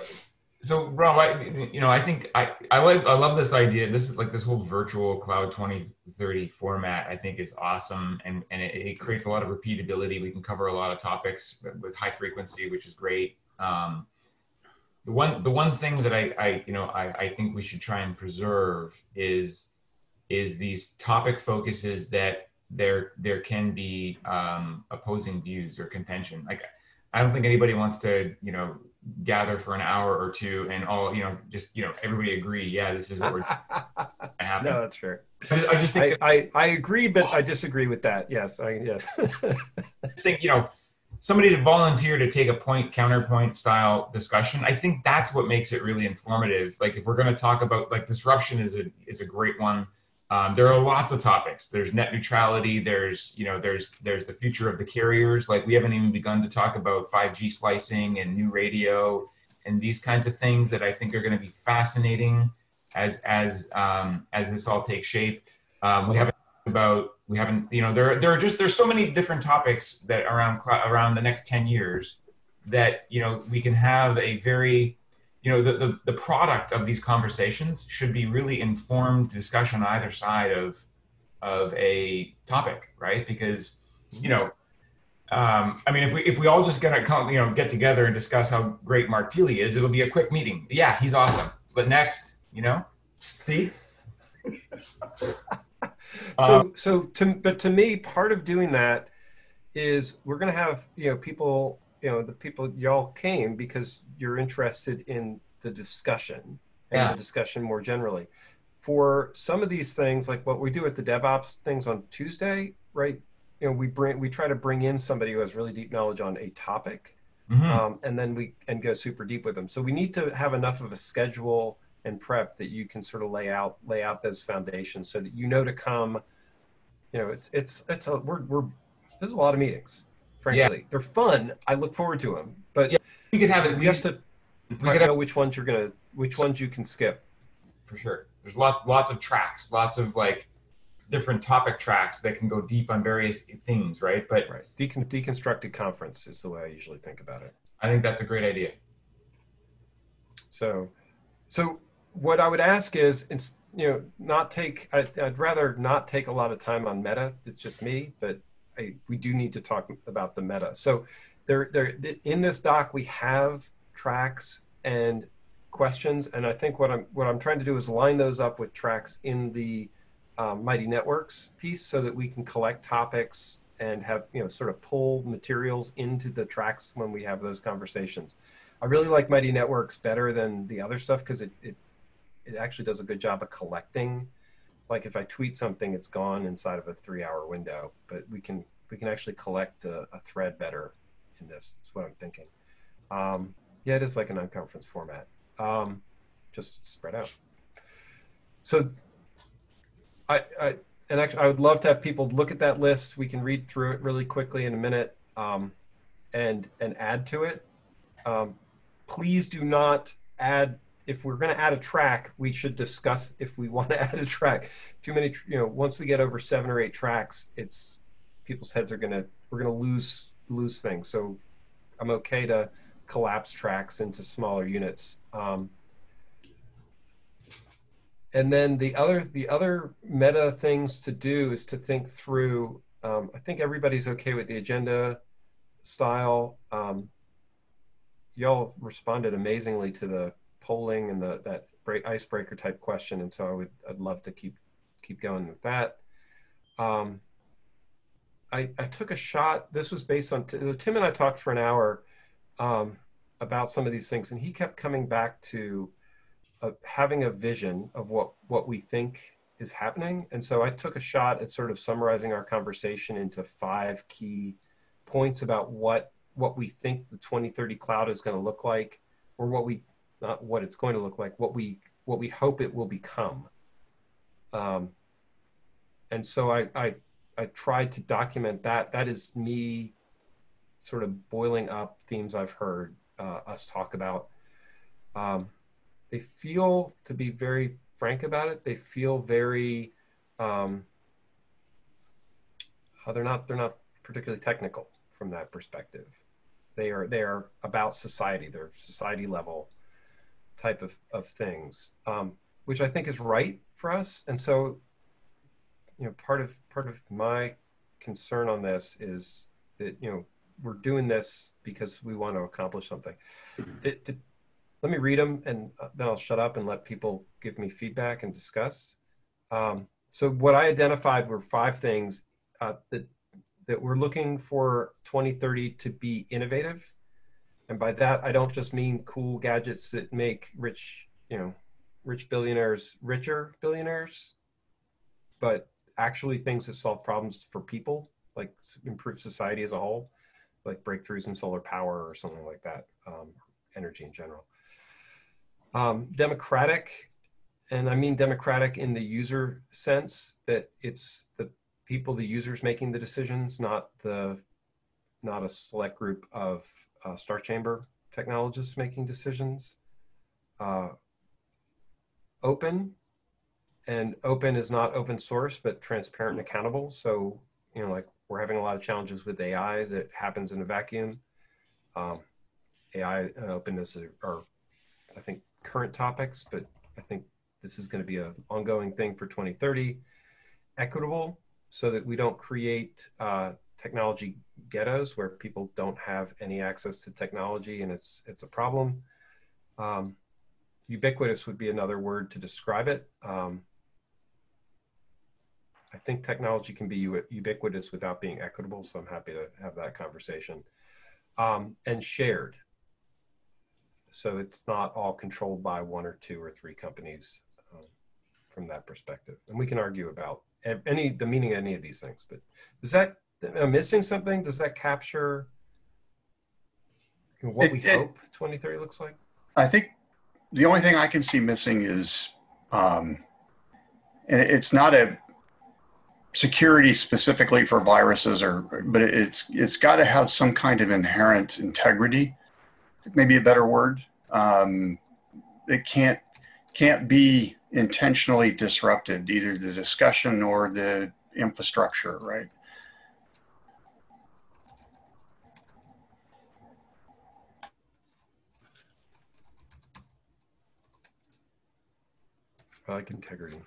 [SPEAKER 9] so Rob, I, you know, I think I, I like, I love this idea. This is like this whole virtual cloud 2030 format. I think is awesome, and and it, it creates a lot of repeatability. We can cover a lot of topics with high frequency, which is great. Um, the one, the one thing that I, I you know, I, I think we should try and preserve is, is these topic focuses that there, there can be um, opposing views or contention. Like, I don't think anybody wants to, you know, gather for an hour or two and all, you know, just, you know, everybody agree. Yeah, this is what we're [laughs]
[SPEAKER 1] happen. No, that's fair. I just think I, I, I, agree, but I disagree with that. Yes. I, yes. [laughs]
[SPEAKER 9] I think, you know, somebody to volunteer to take a point counterpoint style discussion i think that's what makes it really informative. Like if we're going to talk about like disruption is a is a great one. Um, there are lots of topics. There's net neutrality there's you know there's there's the future of the carriers. Like we haven't even begun to talk about 5g slicing and new radio and these kinds of things that i think are going to be fascinating as as um, as this all takes shape. Um, we haven't about we haven't you know there there are just there's so many different topics that around around the next 10 years that you know we can have a very you know the, the, the product of these conversations should be really informed discussion on either side of of a topic right because you know um, I mean, if we if we all just gonna come, you know get together and discuss how great Mark Thiele is, it'll be a quick meeting. Yeah, he's awesome. But next, you know, see. [laughs]
[SPEAKER 1] so um, so to but to me part of doing that is we're going to have you know people you know the people y'all came because you're interested in the discussion and yeah. the discussion more generally for some of these things like what we do at the devops things on tuesday right you know we bring we try to bring in somebody who has really deep knowledge on a topic mm-hmm. um, and then we and go super deep with them so we need to have enough of a schedule and prep that you can sort of lay out lay out those foundations so that you know to come. You know it's it's it's a we're, we're there's a lot of meetings frankly. Yeah. they're fun. I look forward to them but yeah,
[SPEAKER 9] you could have at least
[SPEAKER 1] to you know have, which ones you're gonna which ones you can skip.
[SPEAKER 9] For sure. There's lots lots of tracks lots of like different topic tracks that can go deep on various things right? But
[SPEAKER 1] right. Decon- deconstructed conference is the way i usually think about it.
[SPEAKER 9] I think that's a great idea.
[SPEAKER 1] So so what I would ask is, you know, not take. I'd, I'd, rather not take a lot of time on meta. It's just me, but I, we do need to talk about the meta. So, there, there, in this doc, we have tracks and questions, and I think what I'm what I'm trying to do is line those up with tracks in the um, Mighty Networks piece, so that we can collect topics and have you know sort of pull materials into the tracks when we have those conversations. I really like Mighty Networks better than the other stuff because it, it it actually does a good job of collecting. Like if I tweet something, it's gone inside of a three-hour window. But we can we can actually collect a, a thread better in this. That's what I'm thinking. Um, yeah, it is like an unconference format, um, just spread out. So I, I and actually I would love to have people look at that list. We can read through it really quickly in a minute, um, and and add to it. Um, please do not add if we're going to add a track, we should discuss if we [laughs] want to add a track. Too many, you know, once we get over seven or eight tracks, it's people's heads are going to we're going to lose lose things. So I'm okay to collapse tracks into smaller units. Um, and then the other the other meta things to do is to think through. Um, I think everybody's okay with the agenda style. Um, y'all responded amazingly to the polling and the that break, icebreaker type question, and so I would I'd love to keep keep going with that. Um, I, I took a shot. This was based on Tim and I talked for an hour um, about some of these things, and he kept coming back to uh, having a vision of what what we think is happening. And so I took a shot at sort of summarizing our conversation into five key points about what what we think the 2030 cloud is going to look like, or what we not what it's going to look like, what we what we hope it will become. Um, and so I, I I tried to document that. That is me sort of boiling up themes I've heard uh, us talk about. Um, they feel, to be very frank about it, they feel very. Um, uh, they're not. They're not particularly technical. from that perspective. They are they are about society. They're society level type of of things, um, which I think is right for us. And so, you know, part of part of my concern on this is that you know we're doing this because we want to accomplish something. It, let me read them and uh, then I'll shut up and let people give me feedback and discuss. Um, so what I identified were five things uh, that that we're looking for 2030 to be innovative. And by that, I don't just mean cool gadgets that make rich, you know, rich billionaires richer billionaires, but actually things that solve problems for people, like improve society as a whole, like breakthroughs in solar power or something like that, um, energy in general. Um, democratic, and I mean democratic in the user sense that it's the people, the users making the decisions, not the not a select group of uh, star chamber technologists making decisions. Uh, open, and open is not open source, but transparent and accountable. So you know, like we're having a lot of challenges with AI that happens in a vacuum. Um, AI and openness are, are, I think, current topics, but I think this is going to be an ongoing thing for 2030. Equitable, so that we don't create uh, technology ghettos where people don't have any access to technology and it's it's a problem. Um, ubiquitous would be another word to describe it. Um, I think technology can be ubiquitous without being equitable, so I'm happy to have that conversation. Um, and shared. So it's not all controlled by one or two or three companies um, from that perspective. And we can argue about any the meaning of any of these things. But does that am I missing something? Does that capture what it, we it, hope 2030 looks like?
[SPEAKER 8] I think the only thing I can see missing is, um, and it's not a security specifically for viruses, or but it's it's got to have some kind of inherent integrity. Maybe a better word. Um, it can't can't be intentionally disrupted, either the discussion or the infrastructure, right?
[SPEAKER 1] I like integrity.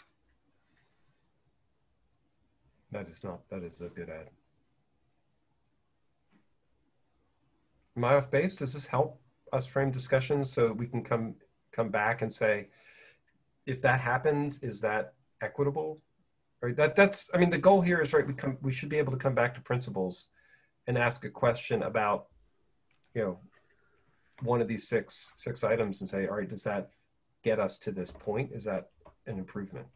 [SPEAKER 1] That is not, that is a good ad. Am I off base? Does this help us frame discussions so we can come come back and say, if that happens, is that equitable? Right. That that's. I mean, the goal here is right. We come. We should be able to come back to principles, and ask a question about, you know, one of these six six items, and say, all right, does that get us to this point? Is that an improvement?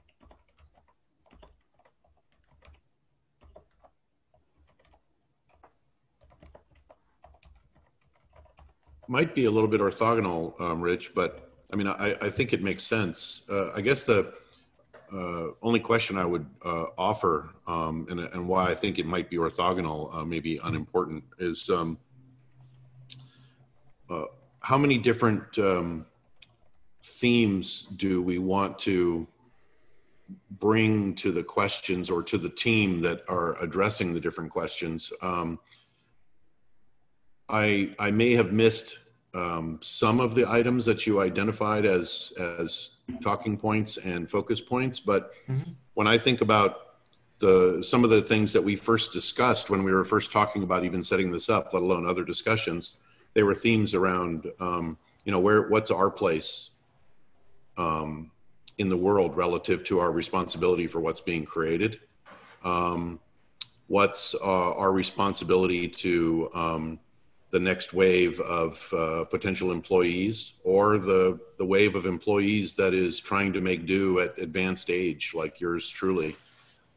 [SPEAKER 7] Might be a little bit orthogonal, um, Rich, but I mean, I, I think it makes sense. Uh, I guess the uh, only question I would uh, offer, um, and, and why I think it might be orthogonal, uh, maybe unimportant, is um, uh, how many different um, themes do we want to bring to the questions or to the team that are addressing the different questions? Um, I I may have missed um, some of the items that you identified as as talking points and focus points. But mm-hmm. when I think about the some of the things that we first discussed when we were first talking about even setting this up, let alone other discussions, they were themes around um, you know where what's our place um, in the world relative to our responsibility for what's being created. Um, what's uh, our responsibility to um, the next wave of uh, potential employees or the, the wave of employees that is trying to make do at advanced age like yours truly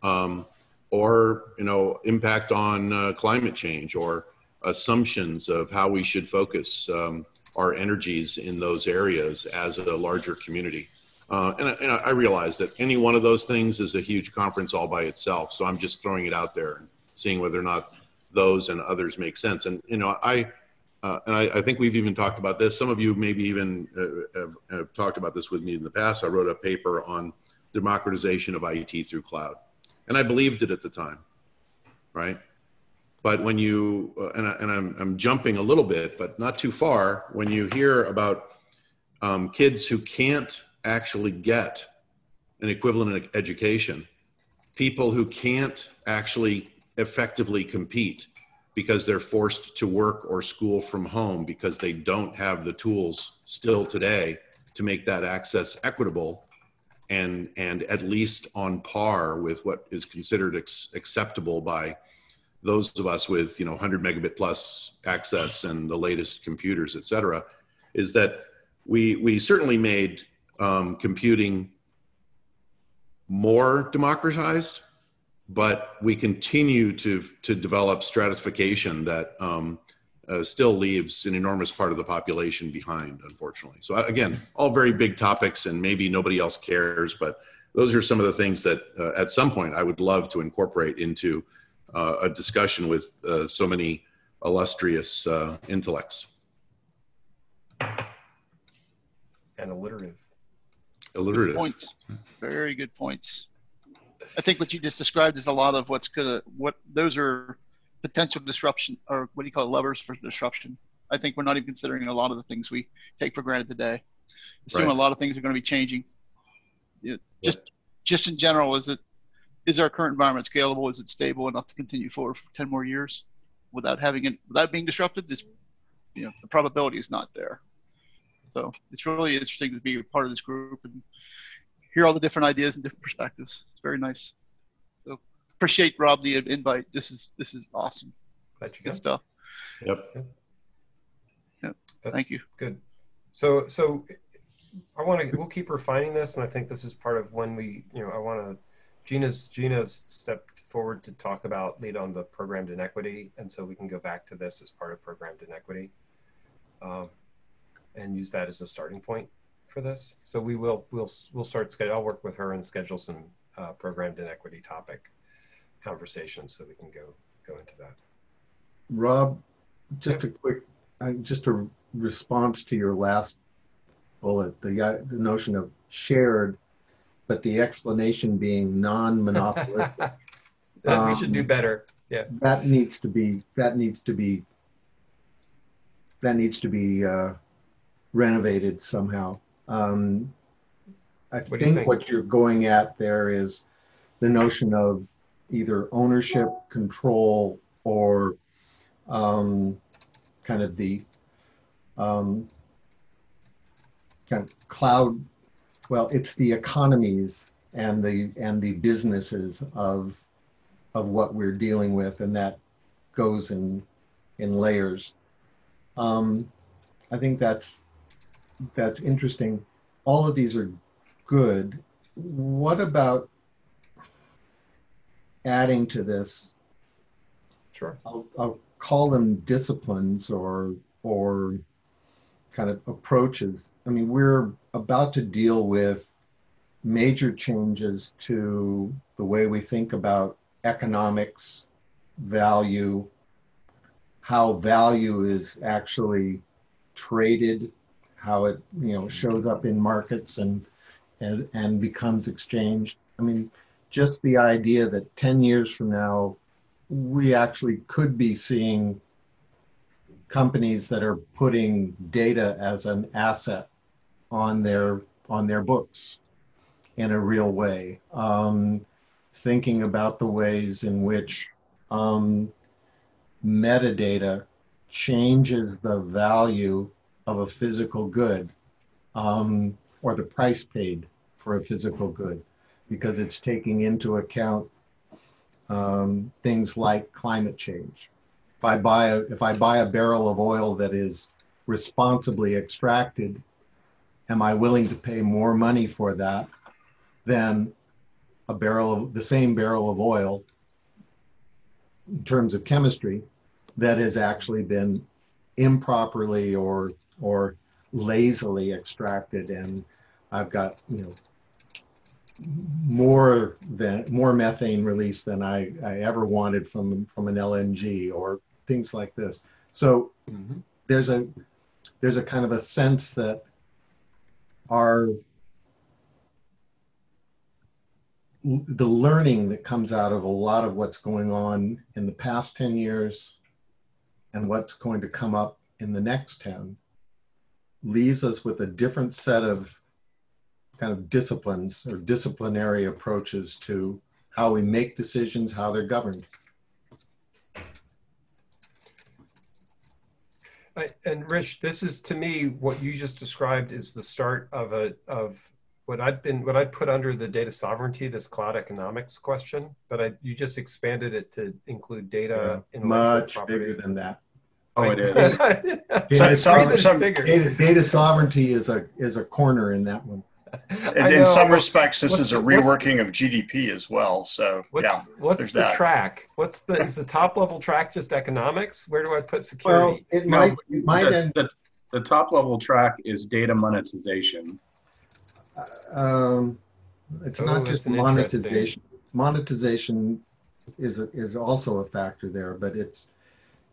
[SPEAKER 7] um, or you know impact on uh, climate change or assumptions of how we should focus um, our energies in those areas as a larger community uh, and, and, I realize that any one of those things is a huge conference all by itself so i'm just throwing it out there and seeing whether or not those and others make sense. And you know, I uh, and I, I, think we've even talked about this. Some of you maybe even uh, have, have, talked about this with me in the past. I wrote a paper on democratization of IT through cloud, and I believed it at the time, right? But when you, uh, and, I, and I'm, I'm jumping a little bit, but not too far, when you hear about um, kids who can't actually get an equivalent education, people who can't actually effectively compete because they're forced to work or school from home because they don't have the tools still today to make that access equitable and and at least on par with what is considered acceptable by those of us with you know 100 megabit plus access and the latest computers et cetera is that we we certainly made um, computing more democratized but we continue to to develop stratification that um, uh, still leaves an enormous part of the population behind, unfortunately. So again, all very big topics, and maybe nobody else cares, but those are some of the things that uh, at some point I would love to incorporate into uh, a discussion with uh, so many illustrious uh, intellects.
[SPEAKER 1] And alliterative.
[SPEAKER 7] Alliterative.
[SPEAKER 11] Good points. Very good points. I think what you just described is a lot of what's gonna what those are potential disruption or what do you call it, levers for disruption. I think we're not even considering a lot of the things we take for granted today. Assuming right. a lot of things are going to be changing. It, just yeah. just in general, is it is our current environment scalable? Is it stable enough to continue forward for ten more years without having it without being disrupted? Is you know the probability is not there. So it's really interesting to be a part of this group and hear all the different ideas and different perspectives. It's very nice So appreciate Rob the invite. This is this is awesome.
[SPEAKER 1] Glad you
[SPEAKER 11] good stuff.
[SPEAKER 7] Yep.
[SPEAKER 11] Yep. Thank you.
[SPEAKER 1] Good. So so I want to we'll keep refining this, and I think this is part of when we you know I want to Gina's Gina's stepped forward to talk about lead on the programmed inequity, and so we can go back to this as part of programmed inequity, um, and use that as a starting point for this. So we will we'll we'll start schedule. I'll work with her and schedule some uh, programmed inequity topic conversation so we can go go into that.
[SPEAKER 3] Rob, just a quick, uh, just a response to your last bullet, the, uh, the notion of shared, but the explanation being non-monopolistic. [laughs]
[SPEAKER 1] um, we should do um, better. Yeah.
[SPEAKER 3] That needs to be, that needs to be, that needs to be uh, renovated somehow. Um, I what think, think what you're going at there is the notion of either ownership, control, or um, kind of the um, kind of cloud. Well, it's the economies and the and the businesses of of what we're dealing with, and that goes in in layers. Um, I think that's that's interesting. All of these are good. What about adding to this.
[SPEAKER 1] Sure.
[SPEAKER 3] I'll, I'll call them disciplines or or kind of approaches. I mean, we're about to deal with major changes to the way we think about economics, value, how value is actually traded, how it you know shows up in markets and and, and becomes exchanged. I mean, just the idea that 10 years from now, we actually could be seeing companies that are putting data as an asset on their on their books in a real way. Um, thinking about the ways in which um, metadata changes the value of a physical good um, or the price paid for a physical good because it's taking into account um, things like climate change. If I buy a if I buy a barrel of oil that is responsibly extracted, am I willing to pay more money for that than a barrel of the same barrel of oil in terms of chemistry that has actually been improperly or or lazily extracted? And I've got you know more than more methane release than I, I ever wanted from from an LNG or things like this. So mm-hmm. there's a there's a kind of a sense that our the learning that comes out of a lot of what's going on in the past 10 years and what's going to come up in the next 10 leaves us with a different set of kind of disciplines or disciplinary approaches to how we make decisions, how they're governed.
[SPEAKER 1] And Rich, this is to me what you just described is the start of a of what I've been what I'd put under the data sovereignty, this cloud economics question, but I you just expanded it to include data
[SPEAKER 3] yeah, much bigger than that.
[SPEAKER 4] Oh, it is. [laughs]
[SPEAKER 3] data, some, data, data sovereignty is a is a corner in that one.
[SPEAKER 8] In, in some respects, this is a reworking of GDP as well. So
[SPEAKER 1] what's,
[SPEAKER 8] yeah,
[SPEAKER 1] what's the
[SPEAKER 8] that.
[SPEAKER 1] track? What's the is the top level track just economics? Where do I put security?
[SPEAKER 3] Well, it no, might it might
[SPEAKER 4] the,
[SPEAKER 3] end.
[SPEAKER 4] The, the top level track is data monetization.
[SPEAKER 3] Um, it's
[SPEAKER 1] Oh,
[SPEAKER 3] not just monetization. Monetization is is also a factor there, but it's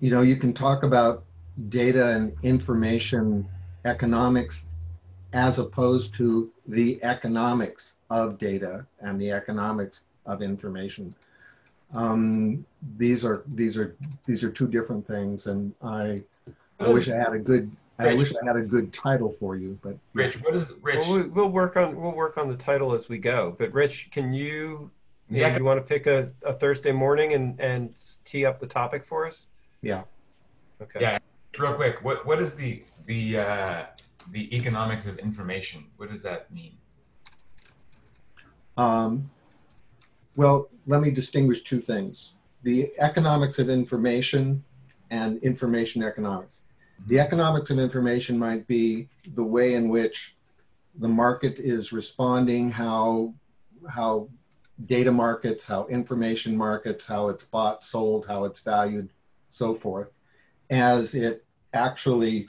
[SPEAKER 3] you know you can talk about data and information economics as opposed to the economics of data and the economics of information. Um, these are these are these are two different things, and I, I wish I had a good I
[SPEAKER 9] Rich.
[SPEAKER 3] wish I had a good title for you, but
[SPEAKER 9] Rich, what is the, Rich?
[SPEAKER 1] Well, we- we'll work on we'll work on the title as we go. But Rich, can you you,
[SPEAKER 9] Yeah.
[SPEAKER 1] know, you want to pick a, a Thursday morning and and tee up the topic for us?
[SPEAKER 3] yeah.
[SPEAKER 1] Okay.
[SPEAKER 9] Yeah, real quick. What what is the the uh, the economics of information? What does that mean?
[SPEAKER 3] Um, well, let me distinguish two things the economics of information and information economics. The economics of information might be the way in which the market is responding, how, how data markets, how information markets, how it's bought, sold, how it's valued, so forth, as it actually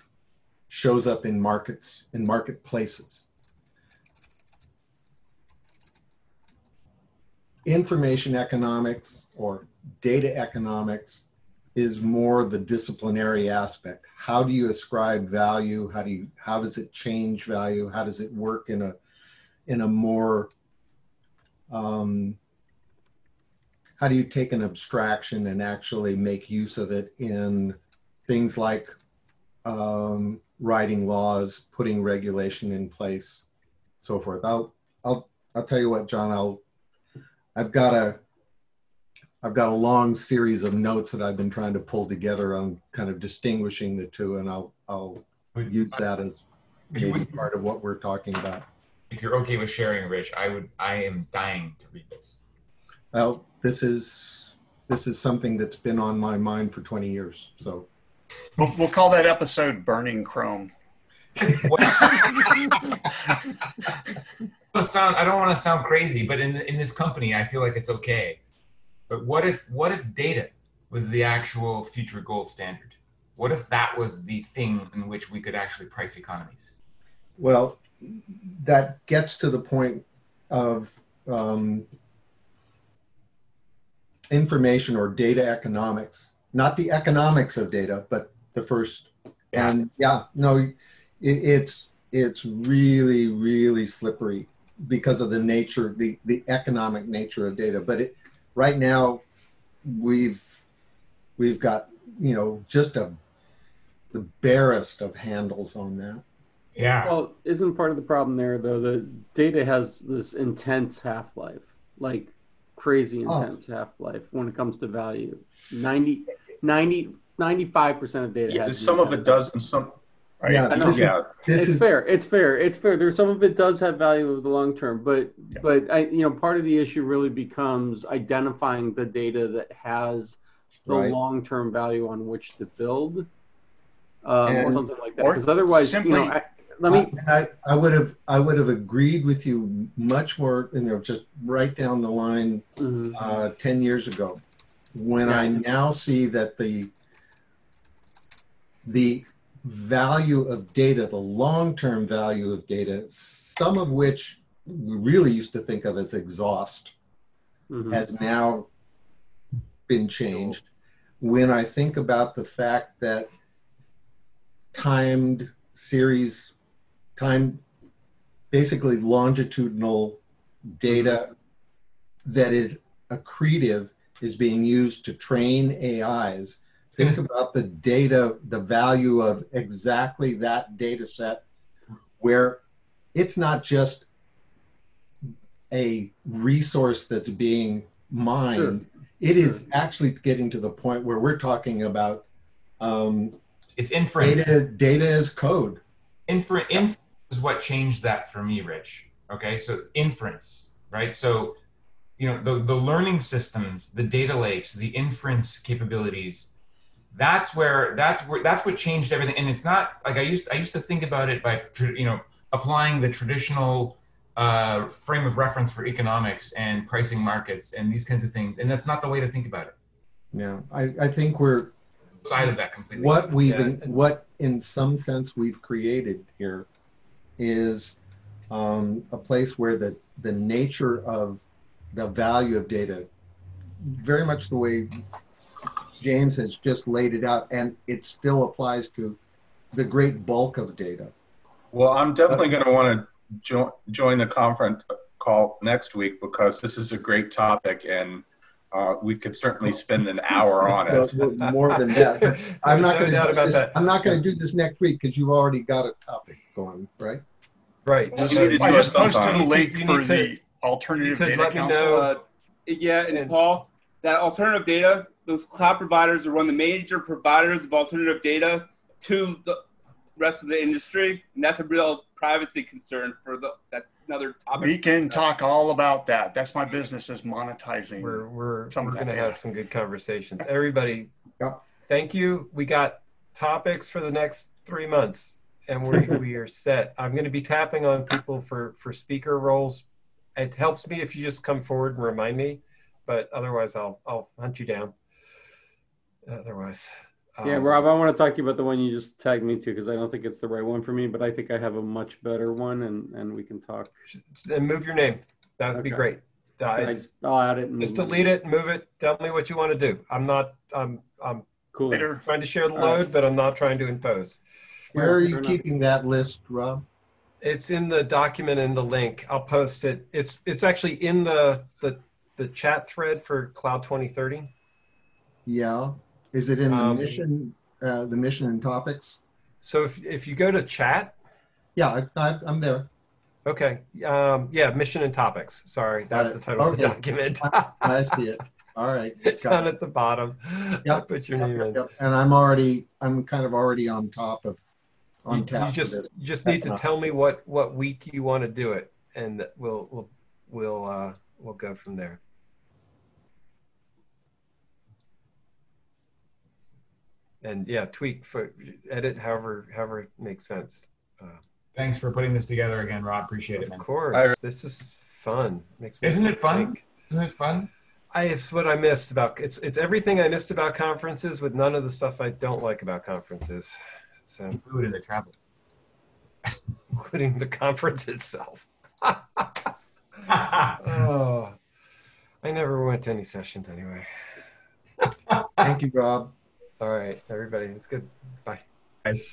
[SPEAKER 3] shows up in markets, in marketplaces. information economics or data economics is more the disciplinary aspect. How do you ascribe value? How do you how does it change value? How does it work in a in a more um, how do you take an abstraction and actually make use of it in things like um, writing laws, putting regulation in place, so forth. I'll I'll I'll tell you what, John. I'll I've got a I've got a long series of notes that I've been trying to pull together on kind of distinguishing the two, and I'll I'll use that as maybe part of what we're talking about.
[SPEAKER 9] If you're okay with sharing, Rich, I would. I am dying to read this.
[SPEAKER 3] Well, this is this is something that's been on my mind for 20 years. So
[SPEAKER 8] We'll, we'll call that episode "Burning Chrome." [laughs]
[SPEAKER 9] I sound. I don't want to sound crazy, but in in this company, I feel like it's okay. But what if what if data was the actual future gold standard? What if that was the thing in which we could actually price economies?
[SPEAKER 3] Well, that gets to the point of um, information or data economics, not the economics of data, but the first.
[SPEAKER 9] Yeah.
[SPEAKER 3] And yeah, no, it, it's it's really really slippery because of the nature, the the economic nature of data. But it, right now, we've we've got you know just a the barest of handles on that.
[SPEAKER 9] Yeah.
[SPEAKER 10] Well, isn't part of the problem there though that data has this intense half life, like crazy
[SPEAKER 3] Oh.
[SPEAKER 10] intense half life when it comes to value. 90, 90 95% of data
[SPEAKER 4] Yeah,
[SPEAKER 10] has
[SPEAKER 4] some of it does, and some.
[SPEAKER 8] Right?
[SPEAKER 3] Yeah,
[SPEAKER 10] I know.
[SPEAKER 3] this is-
[SPEAKER 4] Yeah.
[SPEAKER 3] this
[SPEAKER 10] it's
[SPEAKER 3] is
[SPEAKER 10] fair. It's fair. It's fair. There's some of it does have value over the long term, but but I you know part of the issue really becomes identifying the data that has the
[SPEAKER 3] Right.
[SPEAKER 10] long term value on which to build, um, or something like that. Because otherwise, you know, I, let me.
[SPEAKER 3] And I, I would have I would have agreed with you much more, you know, just right down the line
[SPEAKER 10] Mhm.
[SPEAKER 3] uh, 10 years ago when I now see that the the value of data, the long-term value of data, some of which we really used to think of as exhaust,
[SPEAKER 10] Mhm.
[SPEAKER 3] has now been changed. When I think about the fact that timed series, time, basically longitudinal data that is accretive is being used to train AIs. Think about the data, the value of exactly that data set where it's not just a resource that's being mined. Sure. It is actually getting to the point where we're talking about um,
[SPEAKER 9] it's inference.
[SPEAKER 3] Data, data is code.
[SPEAKER 9] Infer- inference is what changed that for me, Rich. Okay, so inference, right? So, you know, the, the learning systems, the data lakes, the inference capabilities, that's where that's where that's what changed everything. And it's not like I used I used to think about it by you know applying the traditional uh, frame of reference for economics and pricing markets and these kinds of things, and that's not the way to think about it.
[SPEAKER 3] Yeah, I, I think we're
[SPEAKER 9] side of that completely.
[SPEAKER 3] What we've yeah. what in some sense we've created here is um, a place where the the nature of the value of data, very much the way James has just laid it out, and it still applies to the great bulk of data.
[SPEAKER 4] Well, I'm definitely going to want to jo- join the conference call next week because this is a great topic and uh, we could certainly spend an hour on it. [laughs]
[SPEAKER 3] More than that. I'm not [laughs] going to do this. I'm not going to do this next week because you've already got a topic going, right?
[SPEAKER 1] Right.
[SPEAKER 8] I just posted a link for the alternative data council. Uh,
[SPEAKER 6] yeah, and Paul, that alternative data, those cloud providers are one of the major providers of alternative data to the rest of the industry, and that's a real privacy concern for the that's another topic.
[SPEAKER 8] We can talk all about that. That's my business is monetizing.
[SPEAKER 1] We're we're, we're going to have some good conversations. Everybody, yep. thank you. We got topics for the next three months, and we [laughs] we are set. I'm going to be tapping on people for for speaker roles. It helps me if you just come forward and remind me, but otherwise I'll I'll hunt you down. Otherwise.
[SPEAKER 10] Yeah, um, Rob, I want to talk to you about the one you just tagged me to because I don't think it's the right one for me, but I think I have a much better one, and and we can talk.
[SPEAKER 1] Then move your name. That would okay. be great.
[SPEAKER 10] I, just, I'll add it.
[SPEAKER 1] just delete it, and move it. Tell me what you want to do. I'm not. I'm. I'm
[SPEAKER 10] cool.
[SPEAKER 1] trying to share the load, right. but I'm not trying to impose.
[SPEAKER 3] Where are you keeping that list, Rob?
[SPEAKER 1] It's in the document in the link. I'll post it. It's it's actually in the the the chat thread for Cloud 2030.
[SPEAKER 3] Yeah. Is it in the um, mission, uh, the mission and topics?
[SPEAKER 1] So if, if you go to chat.
[SPEAKER 3] Yeah, I, am there.
[SPEAKER 1] Okay. Um, yeah, mission and topics. Sorry, that's the title okay. of the document.
[SPEAKER 3] I see it. All right. [laughs]
[SPEAKER 1] Down it. at the bottom.
[SPEAKER 3] Yeah.
[SPEAKER 1] Put your name
[SPEAKER 3] yep, in. And I'm already, I'm kind of already on top of, on
[SPEAKER 1] you,
[SPEAKER 3] top.
[SPEAKER 1] You just, you just need to tell me what, what week you want to do it, and we'll, we'll, we'll, uh, we'll go from there. And yeah, tweak for edit however however it makes sense. Uh,
[SPEAKER 9] Thanks for putting this together again, Rob. Appreciate
[SPEAKER 1] of
[SPEAKER 9] it.
[SPEAKER 1] Of course, this is fun.
[SPEAKER 9] Makes Isn't it fun? Think. Isn't it fun?
[SPEAKER 1] I, it's what I missed about it's it's everything I missed about conferences with none of the stuff I don't like about conferences. So
[SPEAKER 9] including the travel, [laughs]
[SPEAKER 1] including the conference itself. [laughs] oh, I never went to any sessions anyway.
[SPEAKER 3] Thank you, Rob.
[SPEAKER 1] All right, everybody. It's good. Bye.
[SPEAKER 9] Guys.